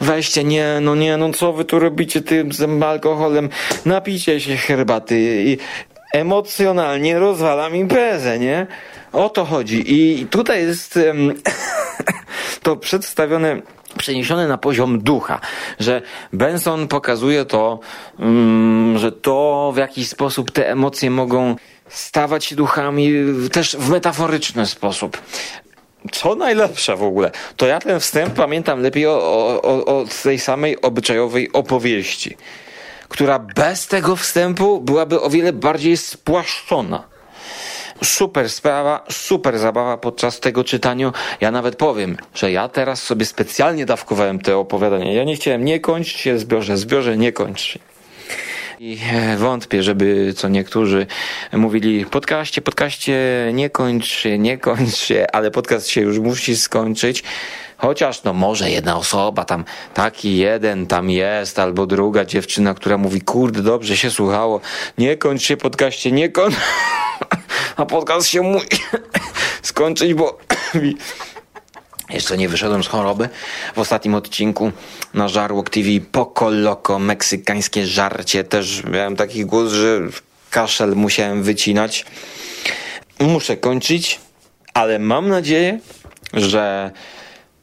Weźcie, nie, no nie, no co wy tu robicie tym z alkoholem? Napijcie się herbaty. I emocjonalnie rozwalam imprezę, nie? O to chodzi. I tutaj jest em, to przedstawione przeniesione na poziom ducha, że Benson pokazuje to, mm, że to w jakiś sposób te emocje mogą stawać się duchami też w metaforyczny sposób. Co najlepsze w ogóle, to ja ten wstęp pamiętam lepiej o, o, o tej samej obyczajowej opowieści, która bez tego wstępu byłaby o wiele bardziej spłaszczona. Super sprawa, super zabawa podczas tego czytania. Ja nawet powiem, że ja teraz sobie specjalnie dawkowałem te opowiadania. Ja nie chciałem nie kończyć się zbiorze, zbiorze nie kończy. I e, wątpię, żeby co niektórzy mówili podcaście, podcaście nie kończ się, nie kończ się, ale podcast się już musi skończyć. Chociaż no może jedna osoba tam, taki jeden tam jest, albo druga dziewczyna, która mówi, kurde, dobrze się słuchało, nie kończ się podcaście, nie kończ, a podcast się musi skończyć, bo jeszcze nie wyszedłem z choroby. W ostatnim odcinku na Żarłok TV Poco Loco, meksykańskie żarcie. Też miałem taki głos, że kaszel musiałem wycinać. Muszę kończyć, ale mam nadzieję, że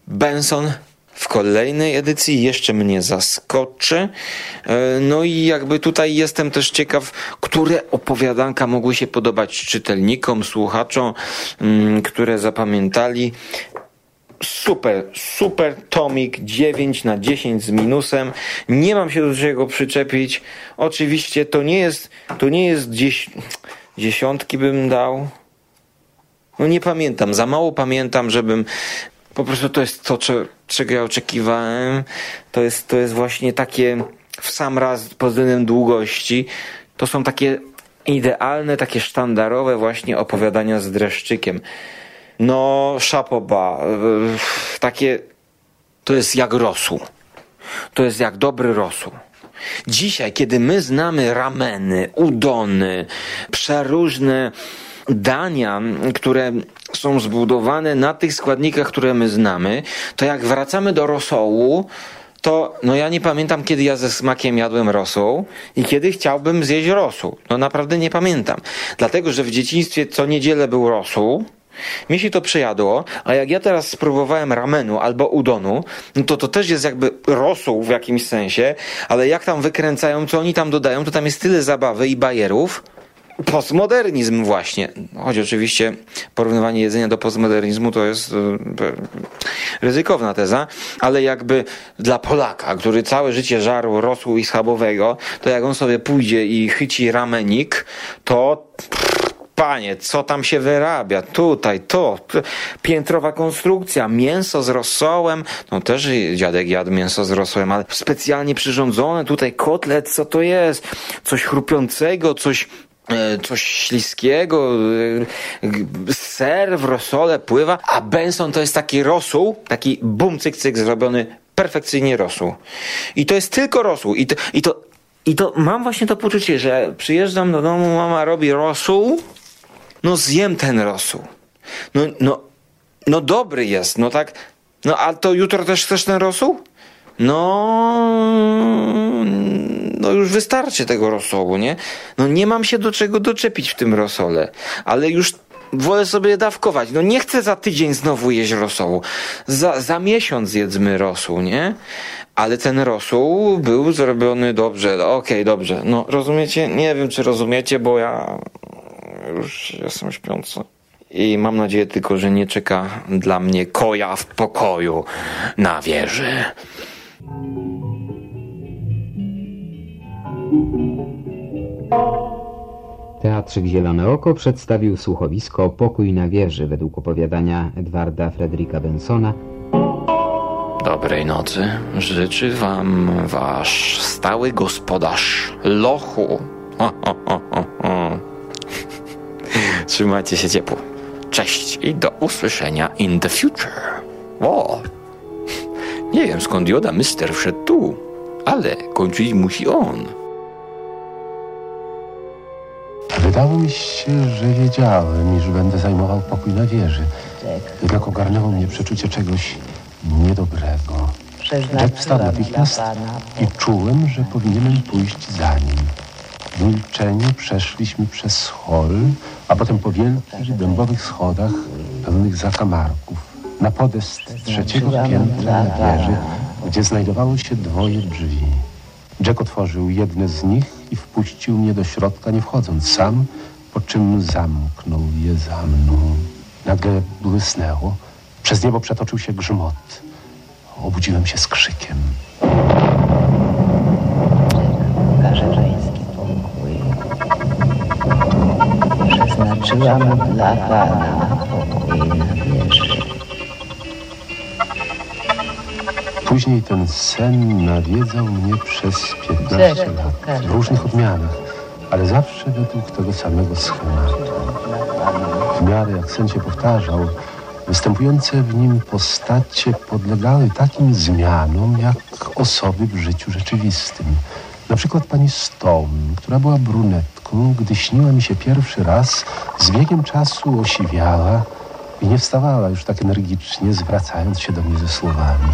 Benson w kolejnej edycji jeszcze mnie zaskoczy. E, no i jakby tutaj jestem też ciekaw, które opowiadanka mogły się podobać czytelnikom, słuchaczom, mm, które zapamiętali. Super, super tomik 9 na 10 z minusem. Nie mam się do czego przyczepić. Oczywiście to nie jest, to nie jest gdzieś dziesiątki bym dał. No nie pamiętam, za mało pamiętam, żebym po prostu to jest to, czego ja oczekiwałem. To jest, to jest właśnie takie w sam raz pod względem długości. To są takie idealne, takie sztandarowe właśnie opowiadania z dreszczykiem. No, szapoba. Takie, to jest jak rosół. To jest jak dobry rosół. Dzisiaj, kiedy my znamy rameny, udony, przeróżne dania, które są zbudowane na tych składnikach, które my znamy, to jak wracamy do rosołu, to no ja nie pamiętam, kiedy ja ze smakiem jadłem rosół i kiedy chciałbym zjeść rosół. No naprawdę nie pamiętam. Dlatego, że w dzieciństwie co niedzielę był rosół, mi się to przejadło, a jak ja teraz spróbowałem ramenu albo udonu, no to to też jest jakby rosół w jakimś sensie, ale jak tam wykręcają, co oni tam dodają, to tam jest tyle zabawy i bajerów, postmodernizm właśnie. Choć oczywiście porównywanie jedzenia do postmodernizmu to jest e, ryzykowna teza, ale jakby dla Polaka, który całe życie żarł rosół i schabowego, to jak on sobie pójdzie i chyci ramenik, to panie, co tam się wyrabia? Tutaj, to, piętrowa konstrukcja, mięso z rosołem, no też dziadek jadł mięso z rosołem, ale specjalnie przyrządzone, tutaj kotlet, co to jest? Coś chrupiącego, coś E, coś śliskiego, e, ser w rosole pływa, a Benson to jest taki rosół, taki bum cyk cyk zrobiony perfekcyjnie rosół. I to jest tylko rosół. I to, i to, i to mam właśnie to poczucie, że przyjeżdżam do domu, mama robi rosół, no zjem ten rosół. No, no, no dobry jest, no tak. No a to jutro też chcesz ten rosół? No, no już wystarczy tego rosołu, nie? No nie mam się do czego doczepić w tym rosole, ale już wolę sobie dawkować. No nie chcę za tydzień znowu jeść rosołu. Za, za miesiąc jedzmy rosół, nie? Ale ten rosół był zrobiony dobrze. Okej, dobrze. No rozumiecie? Nie wiem, czy rozumiecie, bo ja już jestem śpiący. I mam nadzieję tylko, że nie czeka dla mnie koja w pokoju na wieży. Teatrzyk Zielone Oko przedstawił słuchowisko Pokój na wieży według opowiadania Edwarda Fredrika Bensona Dobrej nocy życzy wam wasz stały gospodarz Lochu. Trzymajcie się ciepło. Cześć i do usłyszenia in the future. O, nie wiem skąd Joda Mister wszedł tu, ale kończyć musi on. Wydało mi się, że wiedziałem, iż będę zajmował pokój na wieży. Jack, Jednak ogarnęło mnie przeczucie czegoś niedobrego. Jack wstał natychmiast i czułem, że powinienem pójść za nim. W milczeniu przeszliśmy przez hol, a potem po wielkich dębowych schodach pełnych zakamarków na podest trzeciego piętra wieży, gdzie znajdowało się dwoje drzwi. Jack otworzył jedne z nich i wpuścił mnie do środka, nie wchodząc sam, po czym zamknął je za mną. Nagle błysnęło, przez niebo przetoczył się grzmot. Obudziłem się z krzykiem. pański pokój. Przeznaczyłam dla pana Później ten sen nawiedzał mnie przez 15 Czekaj, lat w różnych odmianach, ale zawsze według tego samego schematu. W miarę jak sen się powtarzał, występujące w nim postacie podlegały takim zmianom jak osoby w życiu rzeczywistym. Na przykład pani Stone, która była brunetką, gdy śniła mi się pierwszy raz, z biegiem czasu osiwiała i nie wstawała już tak energicznie, zwracając się do mnie ze słowami.